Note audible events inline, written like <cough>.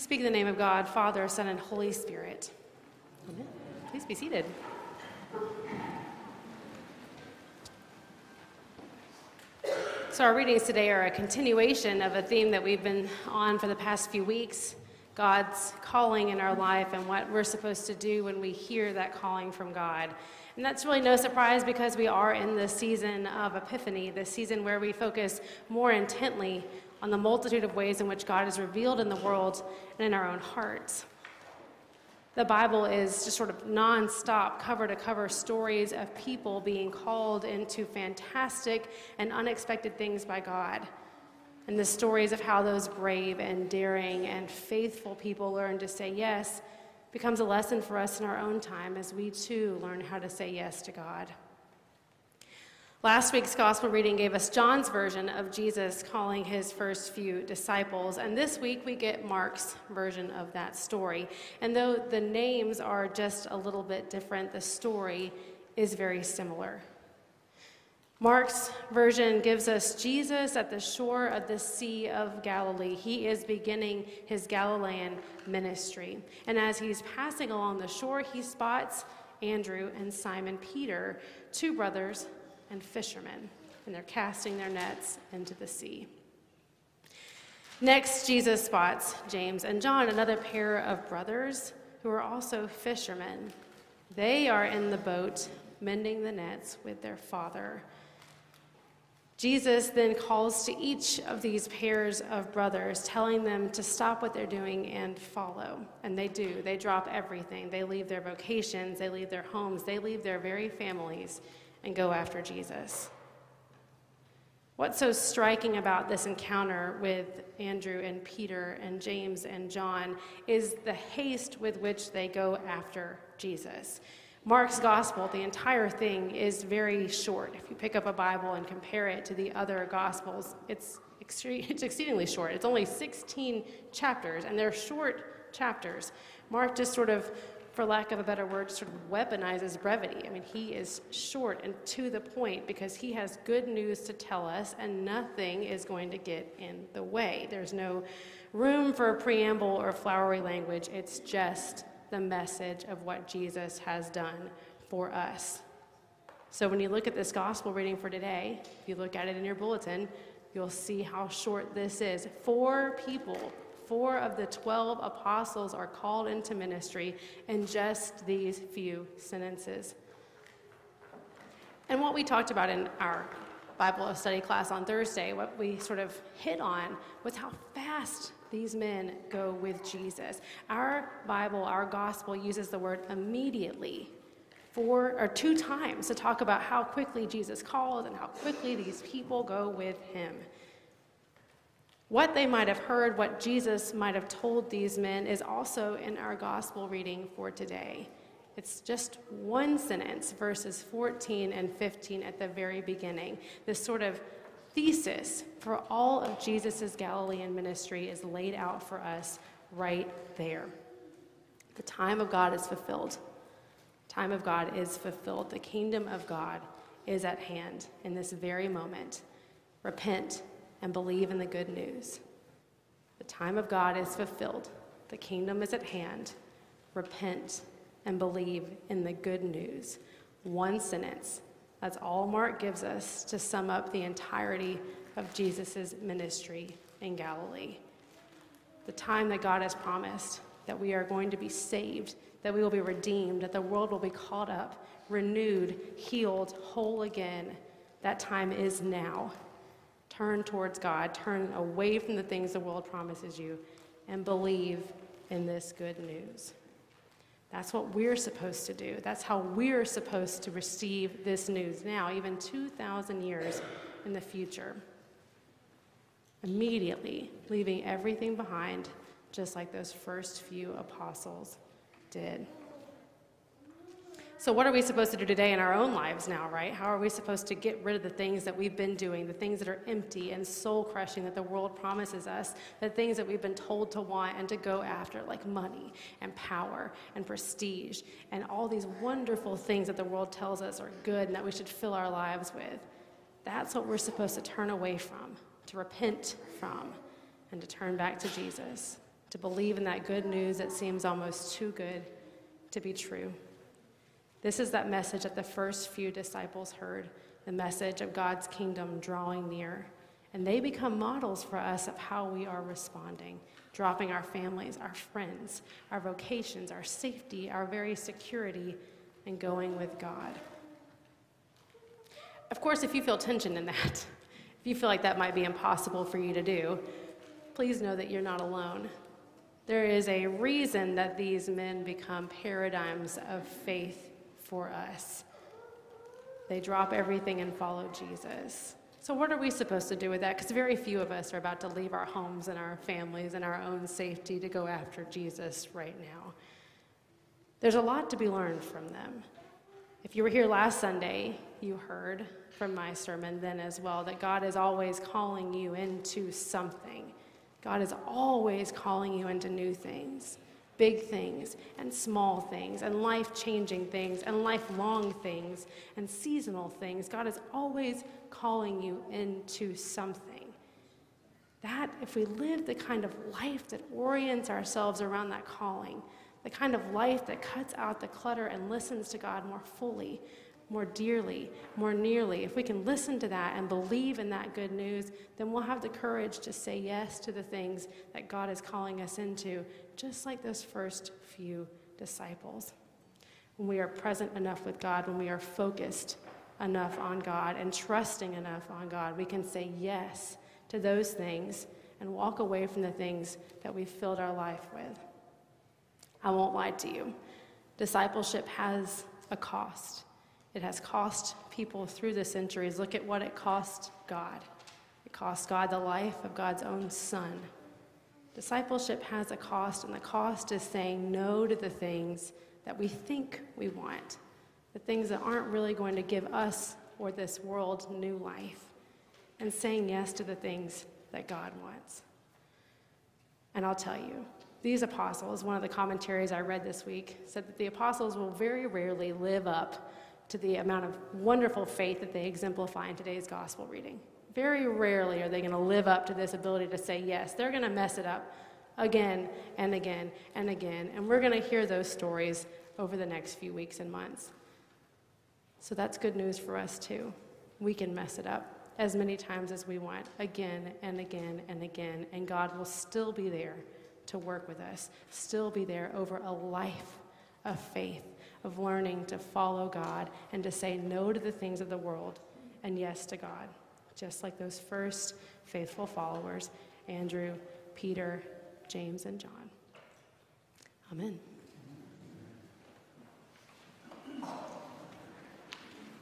speak in the name of God, Father, Son, and Holy Spirit. Amen. Please be seated. So, our readings today are a continuation of a theme that we've been on for the past few weeks God's calling in our life and what we're supposed to do when we hear that calling from God. And that's really no surprise because we are in the season of Epiphany, the season where we focus more intently on the multitude of ways in which God is revealed in the world and in our own hearts. The Bible is just sort of nonstop, cover to cover stories of people being called into fantastic and unexpected things by God. And the stories of how those brave and daring and faithful people learn to say yes becomes a lesson for us in our own time as we too learn how to say yes to God. Last week's gospel reading gave us John's version of Jesus calling his first few disciples, and this week we get Mark's version of that story. And though the names are just a little bit different, the story is very similar. Mark's version gives us Jesus at the shore of the Sea of Galilee. He is beginning his Galilean ministry. And as he's passing along the shore, he spots Andrew and Simon Peter, two brothers and fishermen, and they're casting their nets into the sea. Next, Jesus spots James and John, another pair of brothers who are also fishermen. They are in the boat mending the nets with their father. Jesus then calls to each of these pairs of brothers, telling them to stop what they're doing and follow. And they do. They drop everything. They leave their vocations, they leave their homes, they leave their very families and go after Jesus. What's so striking about this encounter with Andrew and Peter and James and John is the haste with which they go after Jesus. Mark's gospel, the entire thing, is very short. If you pick up a Bible and compare it to the other gospels, it's, extre- <laughs> it's exceedingly short. It's only 16 chapters, and they're short chapters. Mark just sort of for lack of a better word, sort of weaponizes brevity. I mean, he is short and to the point because he has good news to tell us, and nothing is going to get in the way. There's no room for a preamble or flowery language. It's just the message of what Jesus has done for us. So when you look at this gospel reading for today, if you look at it in your bulletin, you'll see how short this is. Four people four of the 12 apostles are called into ministry in just these few sentences. And what we talked about in our Bible study class on Thursday, what we sort of hit on was how fast these men go with Jesus. Our Bible, our gospel uses the word immediately four or two times to talk about how quickly Jesus called and how quickly these people go with him. What they might have heard, what Jesus might have told these men, is also in our gospel reading for today. It's just one sentence, verses 14 and 15 at the very beginning. This sort of thesis for all of Jesus' Galilean ministry is laid out for us right there. The time of God is fulfilled. Time of God is fulfilled. The kingdom of God is at hand in this very moment. Repent and believe in the good news. The time of God is fulfilled, the kingdom is at hand. Repent and believe in the good news. One sentence. That's all Mark gives us to sum up the entirety of Jesus' ministry in Galilee. The time that God has promised that we are going to be saved, that we will be redeemed, that the world will be caught up, renewed, healed, whole again. That time is now. Turn towards God, turn away from the things the world promises you, and believe in this good news. That's what we're supposed to do. That's how we're supposed to receive this news now, even 2,000 years in the future. Immediately leaving everything behind, just like those first few apostles did. So, what are we supposed to do today in our own lives now, right? How are we supposed to get rid of the things that we've been doing, the things that are empty and soul crushing that the world promises us, the things that we've been told to want and to go after, like money and power and prestige and all these wonderful things that the world tells us are good and that we should fill our lives with? That's what we're supposed to turn away from, to repent from, and to turn back to Jesus, to believe in that good news that seems almost too good to be true. This is that message that the first few disciples heard the message of God's kingdom drawing near. And they become models for us of how we are responding, dropping our families, our friends, our vocations, our safety, our very security, and going with God. Of course, if you feel tension in that, <laughs> if you feel like that might be impossible for you to do, please know that you're not alone. There is a reason that these men become paradigms of faith for us. They drop everything and follow Jesus. So, what are we supposed to do with that? Because very few of us are about to leave our homes and our families and our own safety to go after Jesus right now. There's a lot to be learned from them. If you were here last Sunday, you heard from my sermon then as well that God is always calling you into something. God is always calling you into new things, big things and small things, and life changing things, and lifelong things, and seasonal things. God is always calling you into something. That, if we live the kind of life that orients ourselves around that calling, the kind of life that cuts out the clutter and listens to God more fully, more dearly, more nearly, if we can listen to that and believe in that good news, then we'll have the courage to say yes to the things that God is calling us into, just like those first few disciples. When we are present enough with God, when we are focused enough on God and trusting enough on God, we can say yes to those things and walk away from the things that we've filled our life with. I won't lie to you. Discipleship has a cost. It has cost people through the centuries. Look at what it cost God. It cost God the life of God's own Son. Discipleship has a cost, and the cost is saying no to the things that we think we want, the things that aren't really going to give us or this world new life, and saying yes to the things that God wants. And I'll tell you, these apostles, one of the commentaries I read this week, said that the apostles will very rarely live up to the amount of wonderful faith that they exemplify in today's gospel reading. Very rarely are they going to live up to this ability to say yes. They're going to mess it up again and again and again. And we're going to hear those stories over the next few weeks and months. So that's good news for us, too. We can mess it up as many times as we want, again and again and again, and God will still be there to work with us, still be there over a life of faith of learning to follow God and to say no to the things of the world and yes to God, just like those first faithful followers Andrew, Peter, James, and John. Amen.